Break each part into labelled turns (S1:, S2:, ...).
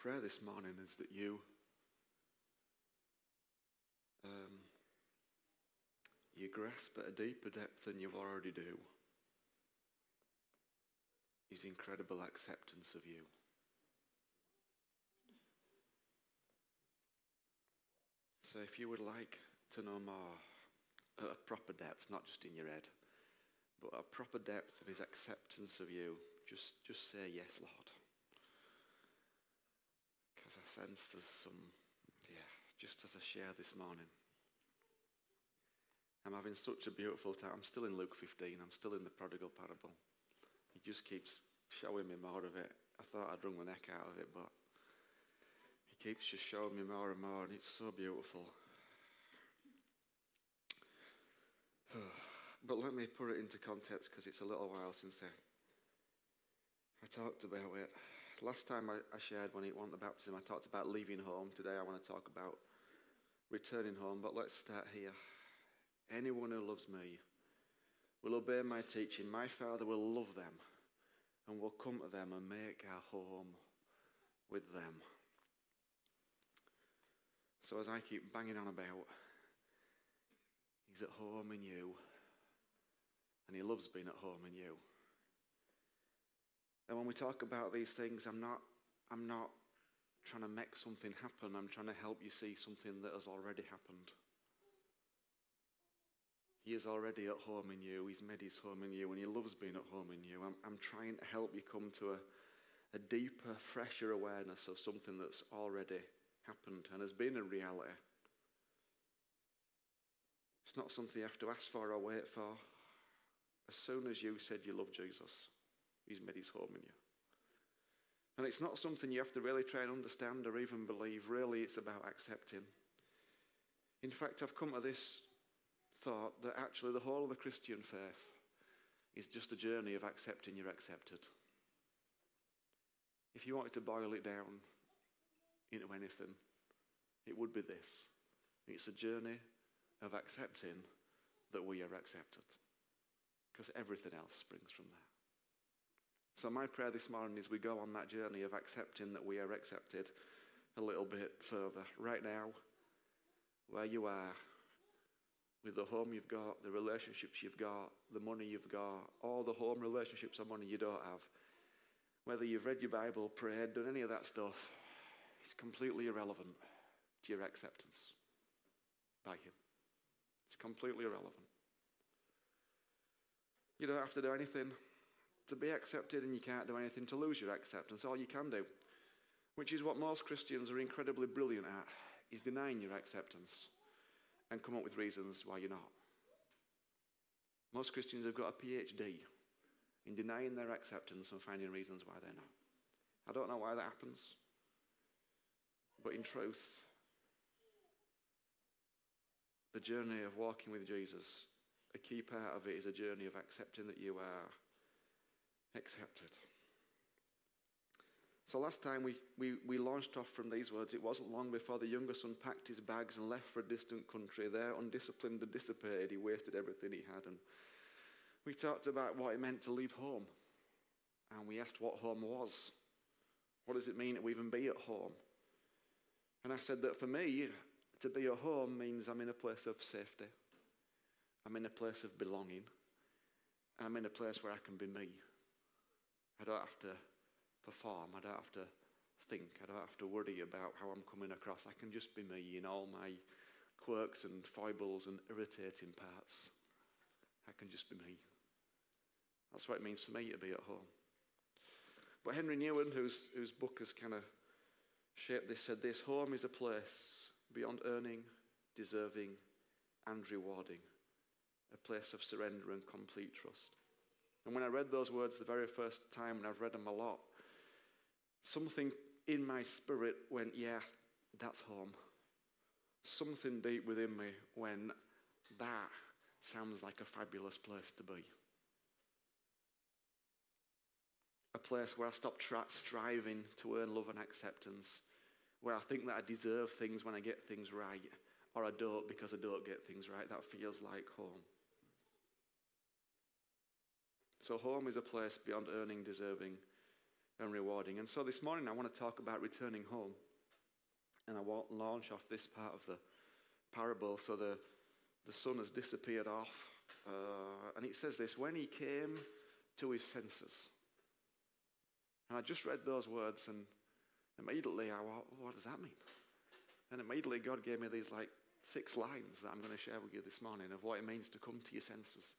S1: prayer this morning is that you um, you grasp at a deeper depth than you already do his incredible acceptance of you. So, if you would like to know more at a proper depth, not just in your head, but a proper depth of his acceptance of you, just, just say yes, Lord. Because I sense there's some, yeah, just as I share this morning. I'm having such a beautiful time. I'm still in Luke 15. I'm still in the prodigal parable. He just keeps showing me more of it. I thought I'd wrung the neck out of it, but he keeps just showing me more and more, and it's so beautiful. but let me put it into context because it's a little while since I, I talked about it. Last time I, I shared when it went to baptism, I talked about leaving home. Today I want to talk about returning home, but let's start here. Anyone who loves me will obey my teaching. My Father will love them and we'll come to them and make our home with them. So, as I keep banging on about, He's at home in you, and He loves being at home in you. And when we talk about these things, I'm not, I'm not trying to make something happen, I'm trying to help you see something that has already happened. He is already at home in you. He's made his home in you, and he loves being at home in you. I'm, I'm trying to help you come to a, a deeper, fresher awareness of something that's already happened and has been a reality. It's not something you have to ask for or wait for. As soon as you said you love Jesus, he's made his home in you. And it's not something you have to really try and understand or even believe. Really, it's about accepting. In fact, I've come to this thought that actually the whole of the Christian faith is just a journey of accepting you're accepted. If you wanted to boil it down into anything, it would be this it's a journey of accepting that we are accepted. Because everything else springs from that. So, my prayer this morning is we go on that journey of accepting that we are accepted a little bit further. Right now, where you are, with the home you've got, the relationships you've got, the money you've got, all the home relationships and money you don't have, whether you've read your Bible, prayed, done any of that stuff, it's completely irrelevant to your acceptance by Him. It's completely irrelevant. You don't have to do anything to be accepted, and you can't do anything to lose your acceptance. All you can do, which is what most Christians are incredibly brilliant at, is denying your acceptance and come up with reasons why you're not. Most Christians have got a PhD in denying their acceptance and finding reasons why they're not. I don't know why that happens, but in truth, the journey of walking with Jesus, a key part of it is a journey of accepting that you are accepted. So last time we, we, we launched off from these words, it wasn't long before the younger son packed his bags and left for a distant country. There, undisciplined and dissipated, he wasted everything he had. And we talked about what it meant to leave home. And we asked what home was. What does it mean to even be at home? And I said that for me, to be at home means I'm in a place of safety. I'm in a place of belonging. I'm in a place where I can be me. I don't have to perform. I don't have to think. I don't have to worry about how I'm coming across. I can just be me in all my quirks and foibles and irritating parts. I can just be me. That's what it means for me to be at home. But Henry Nouwen, whose, whose book has kind of shaped this, said this home is a place beyond earning, deserving, and rewarding, a place of surrender and complete trust. And when I read those words the very first time, and I've read them a lot, something in my spirit went, yeah, that's home. Something deep within me when that sounds like a fabulous place to be. A place where I stop tra- striving to earn love and acceptance, where I think that I deserve things when I get things right, or I don't because I don't get things right. That feels like home. So, home is a place beyond earning, deserving, and rewarding. And so this morning I want to talk about returning home. And I want to launch off this part of the parable. So the, the son has disappeared off. Uh, and it says this when he came to his senses. And I just read those words and immediately I what, what does that mean? And immediately God gave me these like six lines that I'm going to share with you this morning of what it means to come to your senses.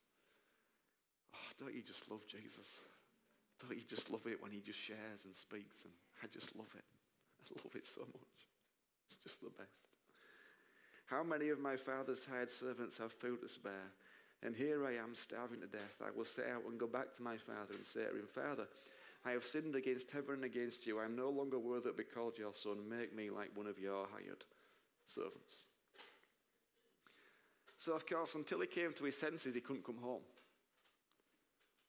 S1: Oh, don't you just love Jesus? Don't you just love it when he just shares and speaks? And I just love it. I love it so much. It's just the best. How many of my father's hired servants have food to spare? And here I am starving to death. I will set out and go back to my father and say to him, Father, I have sinned against heaven and against you. I am no longer worthy to be called your son. Make me like one of your hired servants. So, of course, until he came to his senses, he couldn't come home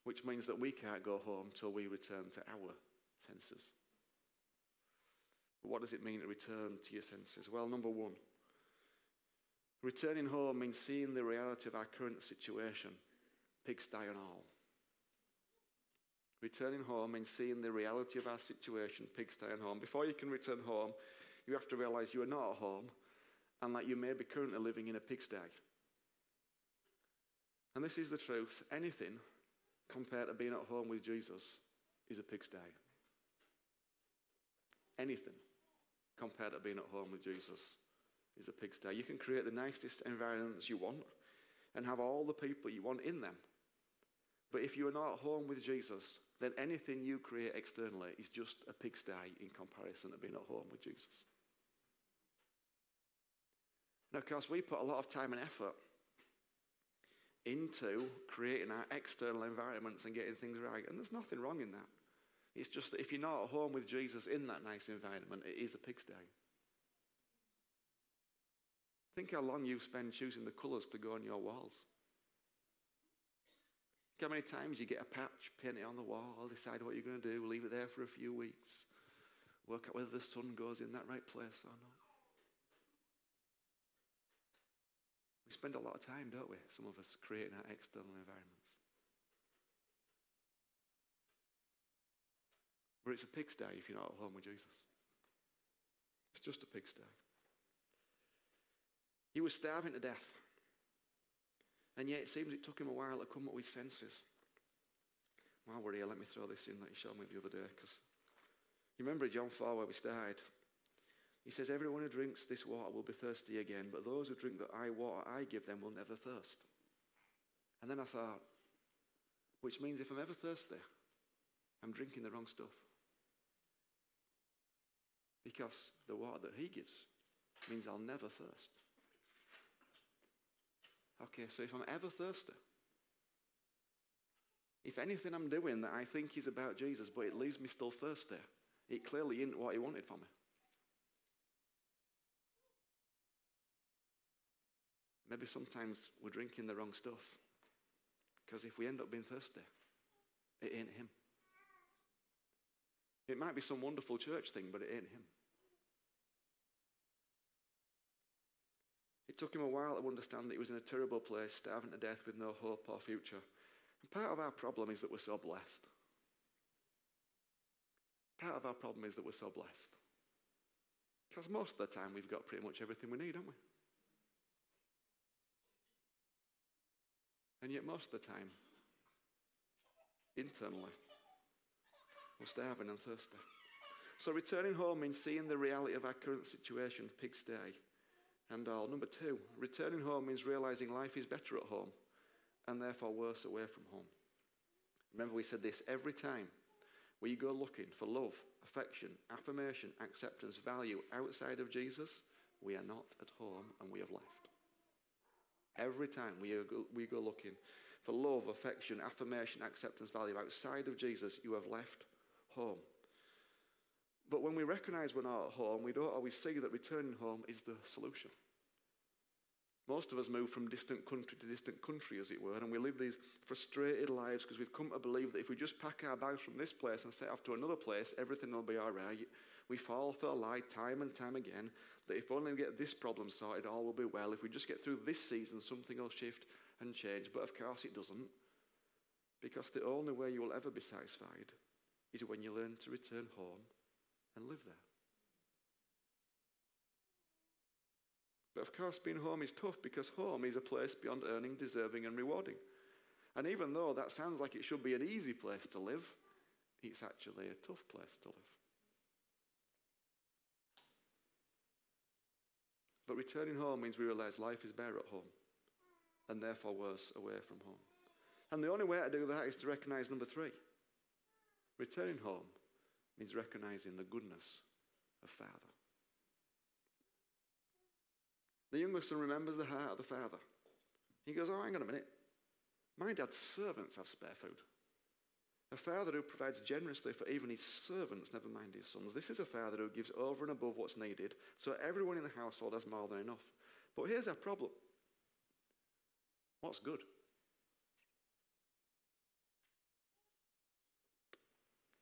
S1: which means that we can't go home till we return to our senses. But what does it mean to return to your senses? Well, number one, returning home means seeing the reality of our current situation, Pigs pigsty and all. Returning home means seeing the reality of our situation, Pigs pigsty and home. Before you can return home, you have to realize you are not at home and that you may be currently living in a pigsty. And this is the truth. Anything compared to being at home with Jesus is a pigsty. Anything compared to being at home with Jesus is a pigsty. You can create the nicest environments you want and have all the people you want in them. But if you are not at home with Jesus, then anything you create externally is just a pigsty in comparison to being at home with Jesus. Now, of course, we put a lot of time and effort into creating our external environments and getting things right. And there's nothing wrong in that. It's just that if you're not at home with Jesus in that nice environment, it is a pigsty. Think how long you spend choosing the colours to go on your walls. How many times you get a patch, paint it on the wall, decide what you're going to do, leave it there for a few weeks, work out whether the sun goes in that right place or not. Spend a lot of time, don't we? Some of us creating our external environments. But it's a pigsty if you're not at home with Jesus. It's just a pigsty. He was starving to death. And yet it seems it took him a while to come up with senses. While we're here, let me throw this in that he showed me the other day. Because you remember John 4 where we started? He says, Everyone who drinks this water will be thirsty again, but those who drink the I water I give them will never thirst. And then I thought, which means if I'm ever thirsty, I'm drinking the wrong stuff. Because the water that he gives means I'll never thirst. Okay, so if I'm ever thirsty, if anything I'm doing that I think is about Jesus, but it leaves me still thirsty, it clearly isn't what he wanted for me. Maybe sometimes we're drinking the wrong stuff. Because if we end up being thirsty, it ain't Him. It might be some wonderful church thing, but it ain't Him. It took him a while to understand that he was in a terrible place, starving to death with no hope or future. And part of our problem is that we're so blessed. Part of our problem is that we're so blessed. Because most of the time we've got pretty much everything we need, haven't we? And yet, most of the time, internally, we're starving and thirsty. So, returning home means seeing the reality of our current situation, pigsty, and all. Number two, returning home means realizing life is better at home and therefore worse away from home. Remember, we said this every time we go looking for love, affection, affirmation, acceptance, value outside of Jesus, we are not at home and we have left. Every time we go, we go looking for love, affection, affirmation, acceptance, value outside of Jesus, you have left home. But when we recognize we're not at home, we don't always see that returning home is the solution. Most of us move from distant country to distant country, as it were, and we live these frustrated lives because we've come to believe that if we just pack our bags from this place and set off to another place, everything will be all right. We fall for a lie time and time again that if only we get this problem sorted, all will be well. If we just get through this season, something will shift and change. But of course, it doesn't. Because the only way you will ever be satisfied is when you learn to return home and live there. But of course, being home is tough because home is a place beyond earning, deserving, and rewarding. And even though that sounds like it should be an easy place to live, it's actually a tough place to live. But returning home means we realize life is better at home and therefore worse away from home. And the only way to do that is to recognize number three. Returning home means recognizing the goodness of Father. The younger son remembers the heart of the father. He goes, Oh, hang on a minute. My dad's servants have spare food. A father who provides generously for even his servants, never mind his sons. This is a father who gives over and above what's needed, so everyone in the household has more than enough. But here's our problem what's good?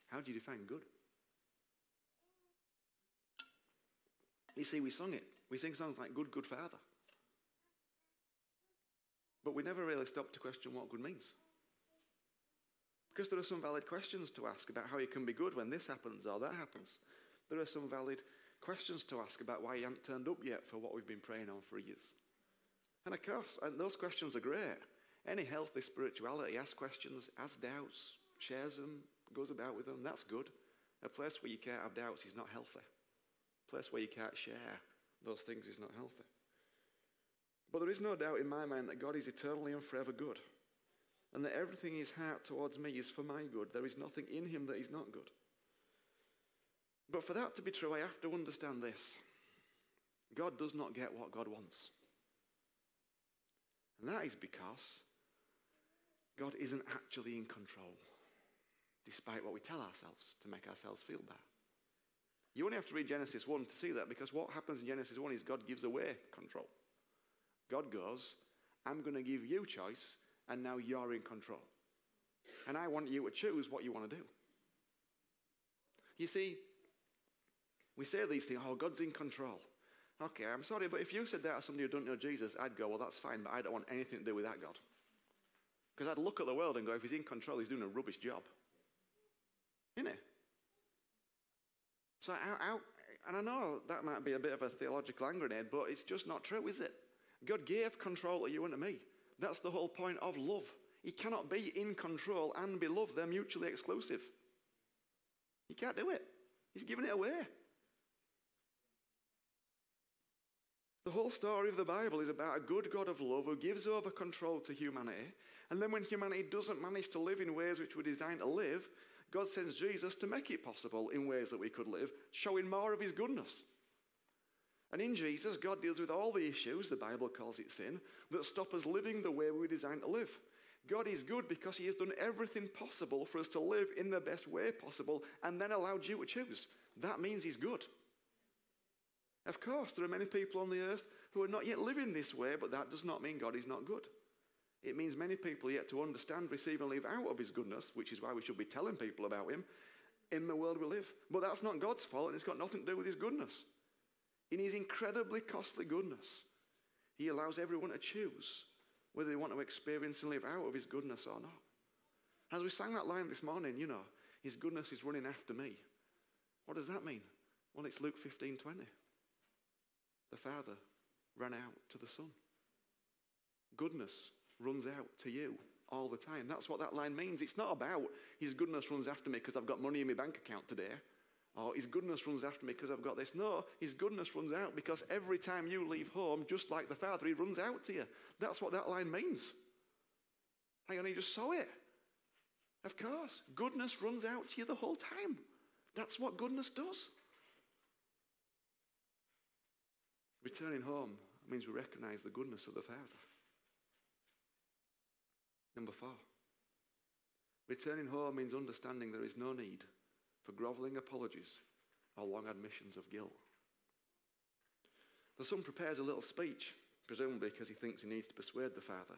S1: How do you define good? You see, we sung it. We sing songs like Good, Good Father. But we never really stop to question what good means. Because there are some valid questions to ask about how you can be good when this happens or that happens. There are some valid questions to ask about why you haven't turned up yet for what we've been praying on for years. And of course, and those questions are great. Any healthy spirituality asks questions, asks doubts, shares them, goes about with them. That's good. A place where you can't have doubts is not healthy. A place where you can't share those things is not healthy. But there is no doubt in my mind that God is eternally and forever good, and that everything in his heart towards me is for my good. There is nothing in him that is not good. But for that to be true, I have to understand this God does not get what God wants. And that is because God isn't actually in control, despite what we tell ourselves to make ourselves feel bad. You only have to read Genesis 1 to see that because what happens in Genesis 1 is God gives away control. God goes, I'm going to give you choice, and now you're in control. And I want you to choose what you want to do. You see, we say these things, oh, God's in control. Okay, I'm sorry, but if you said that to somebody who doesn't know Jesus, I'd go, well, that's fine, but I don't want anything to do with that God. Because I'd look at the world and go, if he's in control, he's doing a rubbish job. Isn't it? So, how, how, and I know that might be a bit of a theological hand grenade, but it's just not true, is it? God gave control to you and to me. That's the whole point of love. He cannot be in control and be loved, they're mutually exclusive. He can't do it, He's giving it away. The whole story of the Bible is about a good God of love who gives over control to humanity. And then, when humanity doesn't manage to live in ways which were designed to live, God sends Jesus to make it possible in ways that we could live, showing more of his goodness. And in Jesus, God deals with all the issues, the Bible calls it sin, that stop us living the way we were designed to live. God is good because he has done everything possible for us to live in the best way possible and then allowed you to choose. That means he's good. Of course, there are many people on the earth who are not yet living this way, but that does not mean God is not good. It means many people yet to understand, receive, and live out of his goodness, which is why we should be telling people about him in the world we live. But that's not God's fault, and it's got nothing to do with his goodness. In his incredibly costly goodness, he allows everyone to choose whether they want to experience and live out of his goodness or not. As we sang that line this morning, you know, his goodness is running after me. What does that mean? Well, it's Luke 15 20. The Father ran out to the Son. Goodness runs out to you all the time. That's what that line means. It's not about His goodness runs after me because I've got money in my bank account today, or His goodness runs after me because I've got this. No, His goodness runs out because every time you leave home, just like the Father, He runs out to you. That's what that line means. Hang on, you just saw it. Of course, goodness runs out to you the whole time. That's what goodness does. Returning home means we recognize the goodness of the Father. Number four, returning home means understanding there is no need for grovelling apologies or long admissions of guilt. The son prepares a little speech, presumably because he thinks he needs to persuade the father.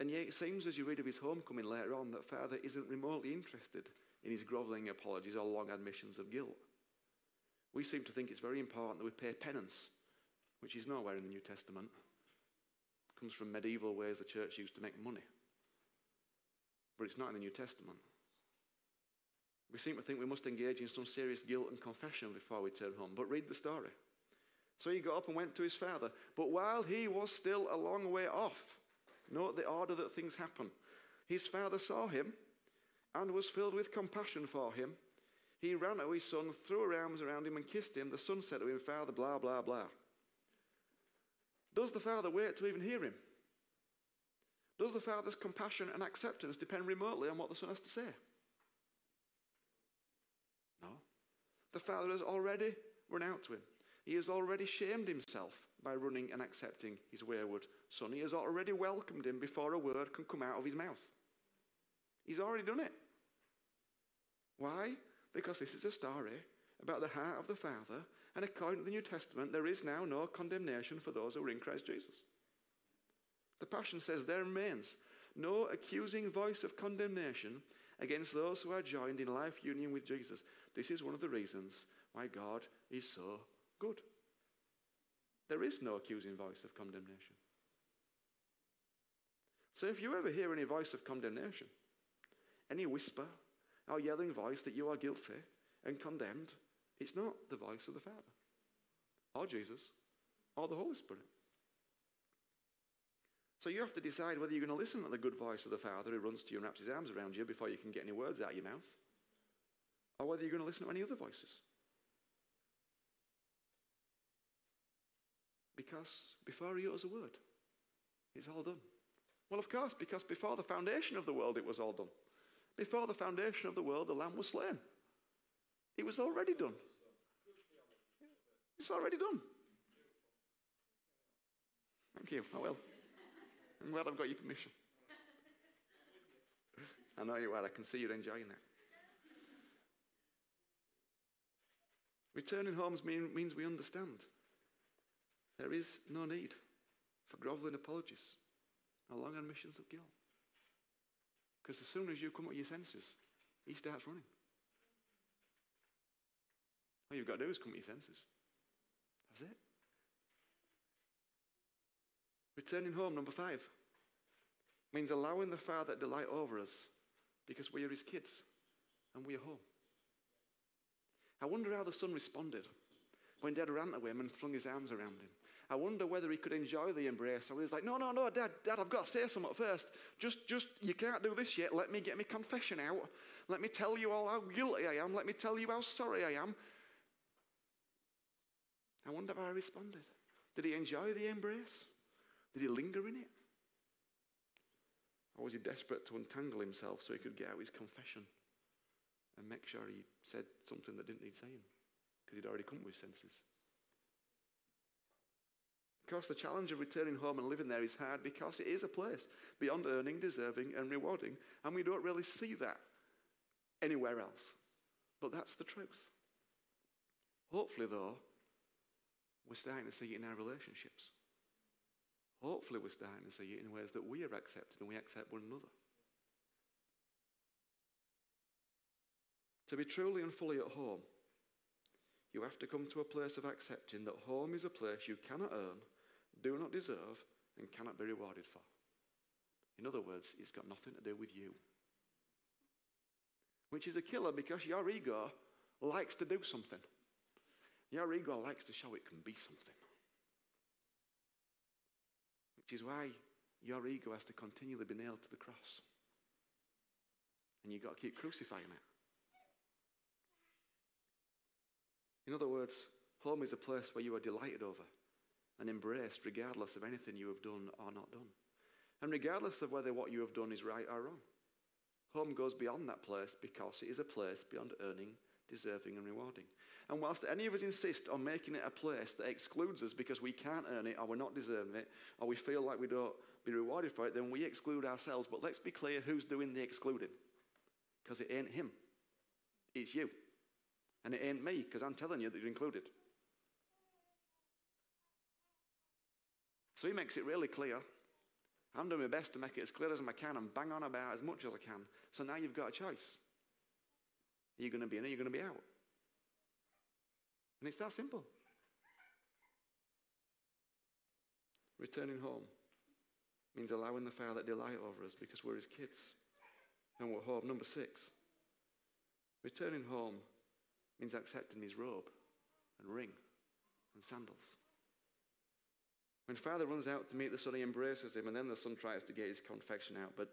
S1: And yet it seems as you read of his homecoming later on that father isn't remotely interested in his grovelling apologies or long admissions of guilt. We seem to think it's very important that we pay penance, which is nowhere in the New Testament. It comes from medieval ways the church used to make money but it's not in the New Testament. We seem to think we must engage in some serious guilt and confession before we turn home. But read the story. So he got up and went to his father. But while he was still a long way off, note the order that things happen. His father saw him and was filled with compassion for him. He ran to his son, threw her arms around him, and kissed him. The son said to him, Father, blah, blah, blah. Does the father wait to even hear him? Does the father's compassion and acceptance depend remotely on what the son has to say? No. The father has already run out to him. He has already shamed himself by running and accepting his wayward son. He has already welcomed him before a word can come out of his mouth. He's already done it. Why? Because this is a story about the heart of the Father, and according to the New Testament, there is now no condemnation for those who are in Christ Jesus. The Passion says there remains no accusing voice of condemnation against those who are joined in life union with Jesus. This is one of the reasons why God is so good. There is no accusing voice of condemnation. So if you ever hear any voice of condemnation, any whisper or yelling voice that you are guilty and condemned, it's not the voice of the Father or Jesus or the Holy Spirit. So you have to decide whether you're going to listen to the good voice of the Father who runs to you and wraps his arms around you before you can get any words out of your mouth, or whether you're going to listen to any other voices. Because before he utters a word, it's all done. Well, of course, because before the foundation of the world, it was all done. Before the foundation of the world, the Lamb was slain. It was already done. It's already done. Thank you. Oh, I will. I'm glad I've got your permission. I know you are. I can see you're enjoying that. Returning homes mean, means we understand there is no need for groveling apologies or long admissions of guilt. Because as soon as you come with your senses, he starts running. All you've got to do is come to your senses. That's it. Returning home, number five, means allowing the Father to delight over us because we are his kids and we are home. I wonder how the son responded when Dad ran to him and flung his arms around him. I wonder whether he could enjoy the embrace. He was like, no, no, no, Dad, Dad, I've got to say something first. Just, just, you can't do this yet. Let me get my confession out. Let me tell you all how guilty I am. Let me tell you how sorry I am. I wonder how he responded. Did he enjoy the embrace? Did he linger in it? Or was he desperate to untangle himself so he could get out his confession and make sure he said something that didn't need saying because he'd already come to his senses? Of course, the challenge of returning home and living there is hard because it is a place beyond earning, deserving, and rewarding, and we don't really see that anywhere else. But that's the truth. Hopefully, though, we're starting to see it in our relationships. Hopefully, we're starting to see it in ways that we are accepted and we accept one another. To be truly and fully at home, you have to come to a place of accepting that home is a place you cannot earn, do not deserve, and cannot be rewarded for. In other words, it's got nothing to do with you. Which is a killer because your ego likes to do something. Your ego likes to show it can be something. Which is why your ego has to continually be nailed to the cross. And you've got to keep crucifying it. In other words, home is a place where you are delighted over and embraced regardless of anything you have done or not done. And regardless of whether what you have done is right or wrong. Home goes beyond that place because it is a place beyond earning, deserving, and rewarding. And whilst any of us insist on making it a place that excludes us because we can't earn it or we're not deserving it or we feel like we don't be rewarded for it, then we exclude ourselves. But let's be clear who's doing the excluding. Because it ain't him, it's you. And it ain't me because I'm telling you that you're included. So he makes it really clear. I'm doing my best to make it as clear as I can and bang on about as much as I can. So now you've got a choice. Are you going to be in or are you going to be out? And it's that simple. Returning home means allowing the Father delight over us because we're his kids and we're home. Number six, Returning home means accepting his robe and ring and sandals. When father runs out to meet the son, he embraces him, and then the son tries to get his confection out, but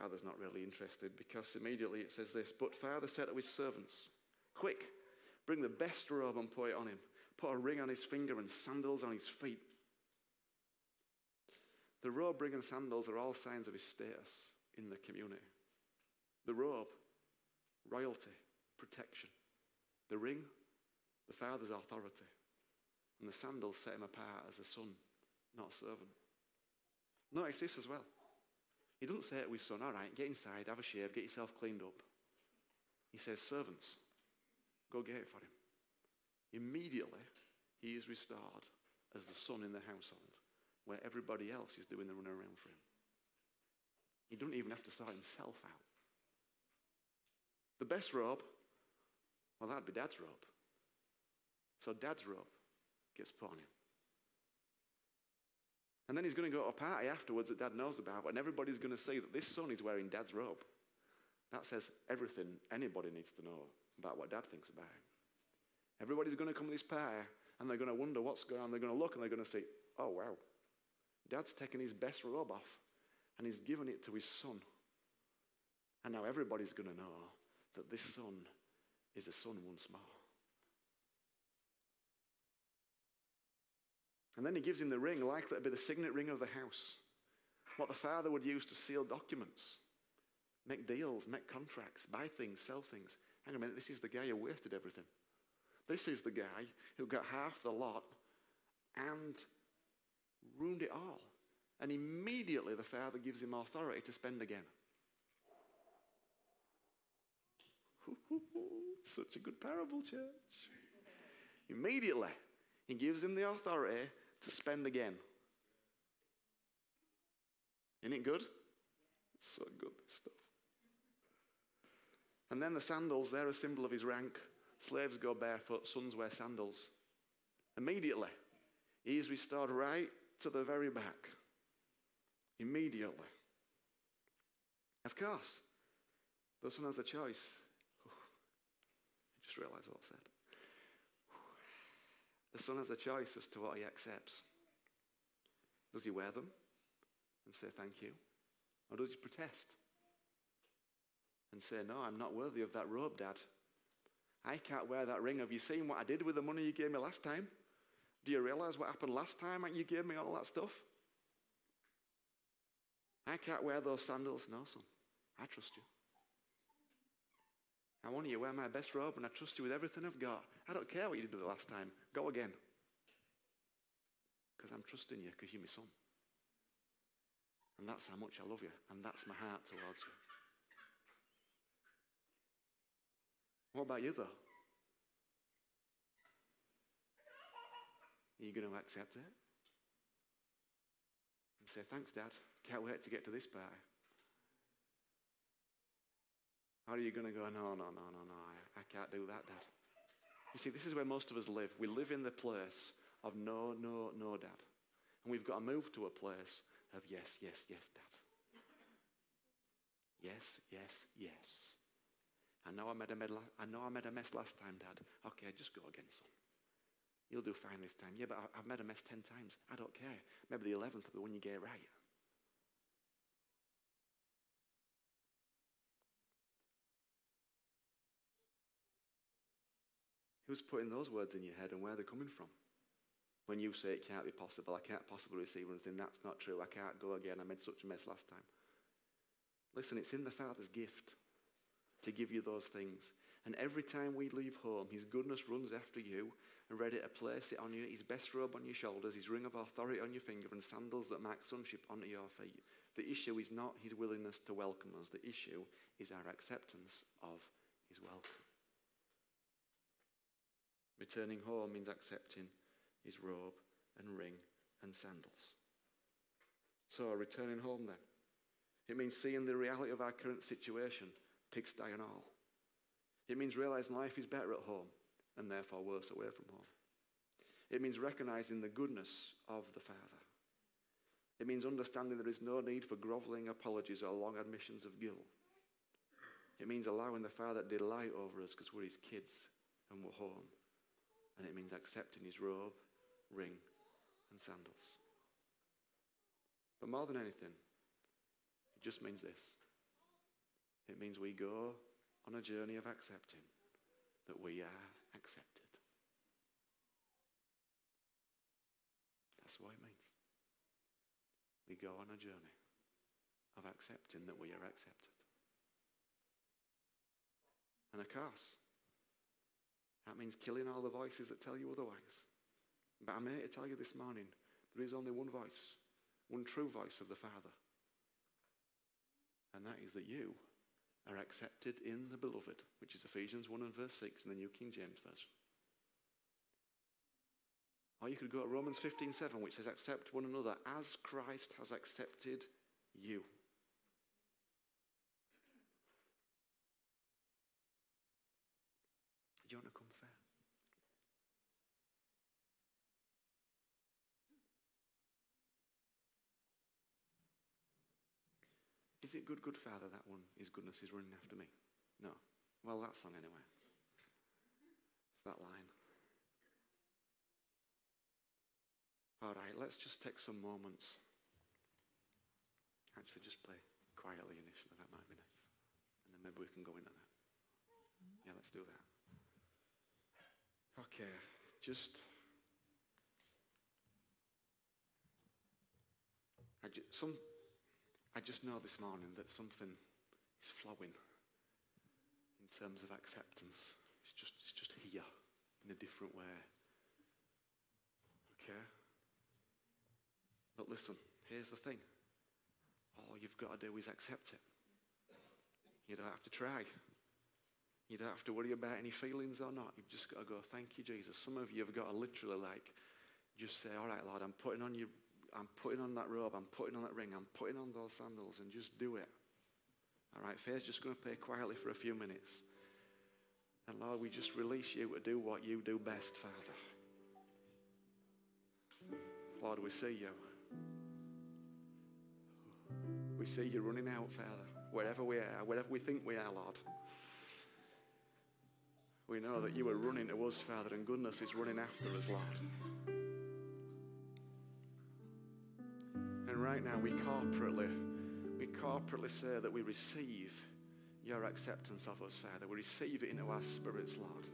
S1: father's not really interested because immediately it says this But father said to his servants, Quick, bring the best robe and put it on him. Put a ring on his finger and sandals on his feet. The robe, ring, and sandals are all signs of his status in the community. The robe, royalty, protection. The ring, the father's authority. And the sandals set him apart as a son, not a servant. Notice this as well. He doesn't say to his son, All right, get inside, have a shave, get yourself cleaned up. He says, Servants, go get it for him. Immediately, he is restored as the son in the household, where everybody else is doing the run around for him. He doesn't even have to sort himself out. The best robe, well, that'd be dad's robe. So dad's robe gets put on him. And then he's going to go to a party afterwards that dad knows about, and everybody's going to see that this son is wearing dad's robe. That says everything anybody needs to know about what dad thinks about him. Everybody's going to come to this party, and they're going to wonder what's going on. They're going to look, and they're going to say, oh, wow, dad's taken his best robe off, and he's given it to his son. And now everybody's going to know that this son is a son once more. And then he gives him the ring, like that be the signet ring of the house. What the father would use to seal documents, make deals, make contracts, buy things, sell things. Hang on a minute, this is the guy who wasted everything. This is the guy who got half the lot and ruined it all. And immediately the father gives him authority to spend again. Such a good parable, church. Immediately, he gives him the authority to spend again. Isn't it good? It's so good, this stuff. And then the sandals, they're a symbol of his rank. Slaves go barefoot, sons wear sandals. Immediately, he's restored right to the very back. Immediately. Of course, the son has a choice. Realized what I said. The son has a choice as to what he accepts. Does he wear them and say thank you? Or does he protest and say, No, I'm not worthy of that robe, Dad? I can't wear that ring. Have you seen what I did with the money you gave me last time? Do you realize what happened last time and you gave me all that stuff? I can't wear those sandals. No, son. I trust you. I want you to wear my best robe and I trust you with everything I've got. I don't care what you did the last time. Go again. Because I'm trusting you because you're my son. And that's how much I love you. And that's my heart towards you. What about you, though? Are you going to accept it? And say, thanks, Dad. Can't wait to get to this party. Or are you going to go, no, no, no, no, no, I, I can't do that, Dad? You see, this is where most of us live. We live in the place of no, no, no, Dad. And we've got to move to a place of yes, yes, yes, Dad. Yes, yes, yes. I know I made a, med- I know I made a mess last time, Dad. Okay, just go again, son. You'll do fine this time. Yeah, but I've made a mess ten times. I don't care. Maybe the eleventh will be when you get it right. Who's putting those words in your head and where they're coming from? When you say it can't be possible, I can't possibly receive anything, that's not true, I can't go again, I made such a mess last time. Listen, it's in the Father's gift to give you those things. And every time we leave home, His goodness runs after you and ready to place it on you, His best robe on your shoulders, His ring of authority on your finger, and sandals that mark sonship onto your feet. The issue is not His willingness to welcome us, the issue is our acceptance of His welcome. Returning home means accepting his robe and ring and sandals. So, returning home then. It means seeing the reality of our current situation, pigsty and all. It means realizing life is better at home and therefore worse away from home. It means recognizing the goodness of the Father. It means understanding there is no need for groveling apologies or long admissions of guilt. It means allowing the Father to delight over us because we're his kids and we're home. And it means accepting his robe, ring, and sandals. But more than anything, it just means this it means we go on a journey of accepting that we are accepted. That's what it means. We go on a journey of accepting that we are accepted. And of course, that means killing all the voices that tell you otherwise. But I'm here to tell you this morning there is only one voice, one true voice of the Father. And that is that you are accepted in the beloved, which is Ephesians 1 and verse 6 in the New King James Version. Or you could go to Romans 15 7, which says, Accept one another as Christ has accepted you. You want to come fair? Is it good, good Father, that one? His goodness is running after me. No. Well, that song anyway. It's that line. All right, let's just take some moments. Actually, just play quietly initially. That might be nice. And then maybe we can go into that. Yeah, let's do that. Okay, just. I just, some, I just know this morning that something is flowing in terms of acceptance. It's just, it's just here in a different way. Okay? But listen, here's the thing all you've got to do is accept it. You don't have to try. You don't have to worry about any feelings or not. You've just got to go, thank you, Jesus. Some of you have got to literally like just say, all right, Lord, I'm putting on you, I'm putting on that robe, I'm putting on that ring, I'm putting on those sandals, and just do it. All right, Faith's just going to pray quietly for a few minutes. And Lord, we just release you to do what you do best, Father. Lord, we see you. We see you running out, Father, wherever we are, wherever we think we are, Lord. We know that you are running to us, Father, and goodness is running after us, Lord. And right now, we corporately, we corporately say that we receive your acceptance of us, Father. We receive it into our spirits, Lord.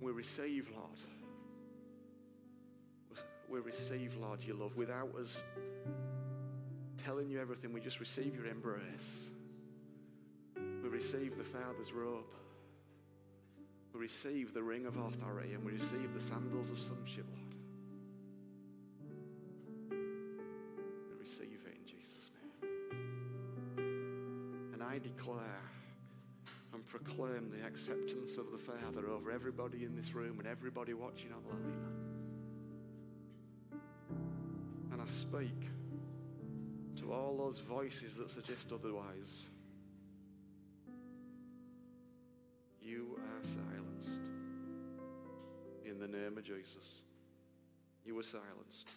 S1: We receive, Lord. We receive, Lord, your love without us telling you everything. We just receive your embrace. We receive the Father's robe. We receive the ring of authority and we receive the sandals of sonship, Lord. Declare and proclaim the acceptance of the Father over everybody in this room and everybody watching online. And I speak to all those voices that suggest otherwise. You are silenced. In the name of Jesus, you were silenced.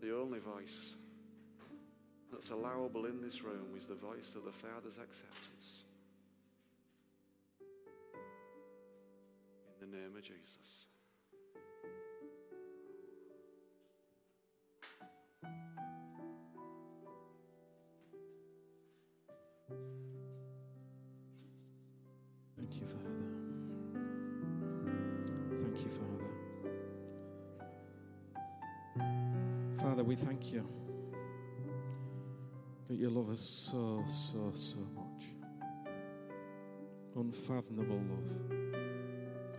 S1: The only voice that's allowable in this room is the voice of the Father's acceptance. In the name of Jesus.
S2: Thank you, Father. Thank you, Father. Father, we thank you that you love us so, so, so much. Unfathomable love,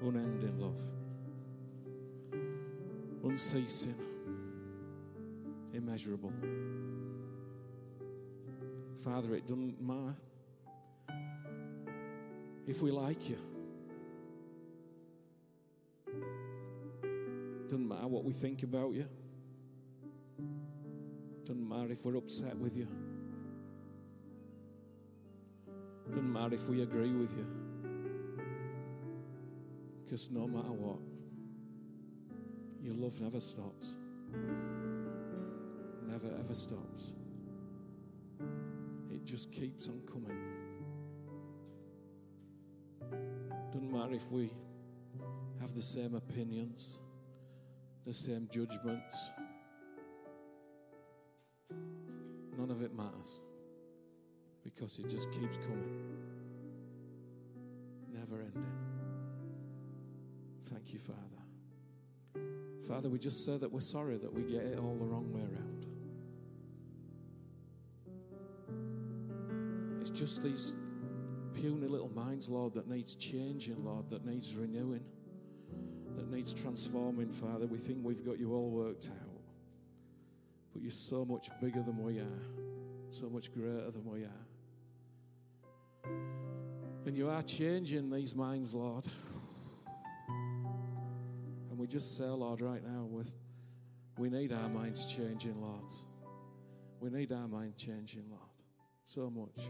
S2: unending love, unceasing, immeasurable. Father, it doesn't matter if we like you. Doesn't matter what we think about you. Doesn't matter if we're upset with you. If we agree with you. Because no matter what, your love never stops. Never ever stops. it just keeps on coming. Doesn't matter if we have the same opinions, the same judgments. None of it matters because it just keeps coming. Thank you, Father. Father, we just say that we're sorry that we get it all the wrong way around. It's just these puny little minds, Lord, that needs changing, Lord, that needs renewing, that needs transforming, Father. We think we've got you all worked out. But you're so much bigger than we are, so much greater than we are. And you are changing these minds, Lord. We just say, Lord, right now, with, we need our minds changing, Lord. We need our mind changing, Lord. So much.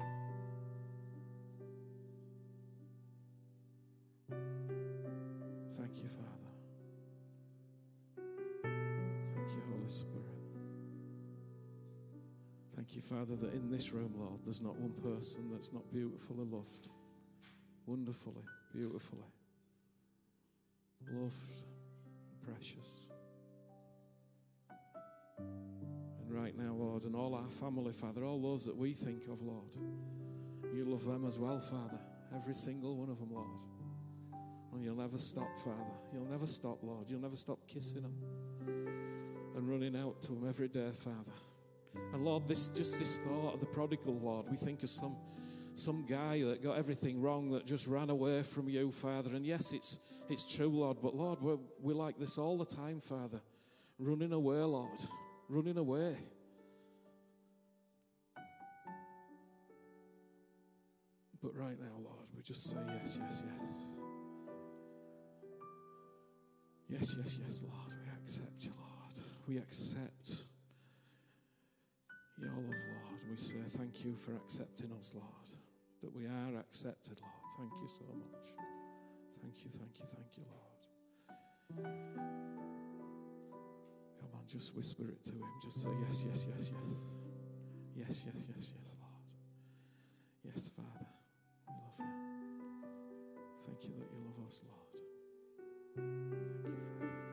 S2: Thank you, Father. Thank you, Holy Spirit. Thank you, Father, that in this room, Lord, there's not one person that's not beautifully loved, wonderfully, beautifully loved, precious. And right now, Lord, and all our family, Father, all those that we think of, Lord, you love them as well, Father. Every single one of them, Lord. And you'll never stop, Father. You'll never stop, Lord. You'll never stop kissing them and running out to them every day, Father. And Lord, this just this thought of the prodigal, Lord, we think of some some guy that got everything wrong that just ran away from you, Father. And yes, it's it's true, Lord, but Lord, we're, we're like this all the time, Father. Running away, Lord. Running away. But right now, Lord, we just say yes, yes, yes. Yes, yes, yes, Lord. We accept you, Lord. We accept your love, Lord. We say thank you for accepting us, Lord. That we are accepted, Lord. Thank you so much. Thank you, thank you, thank you, Lord. Come on, just whisper it to him. Just say yes, yes, yes, yes. Yes, yes, yes, yes, Lord. Yes, Father. We love you. Thank you that you love us, Lord. Thank you, As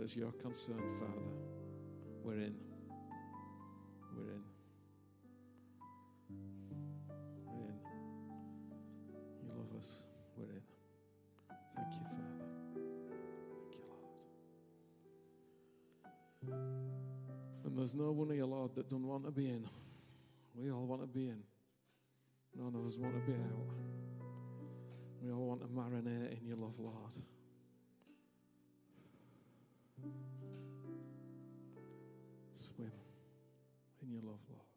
S2: far as you're concerned, Father, we're in. We're in. We're in. You love us. We're in. Thank you, Father. Thank you, Lord. And there's no one here, Lord, that don't want to be in. We all want to be in. None of us want to be out. We all want to marinate in your love, Lord. In your love, Lord.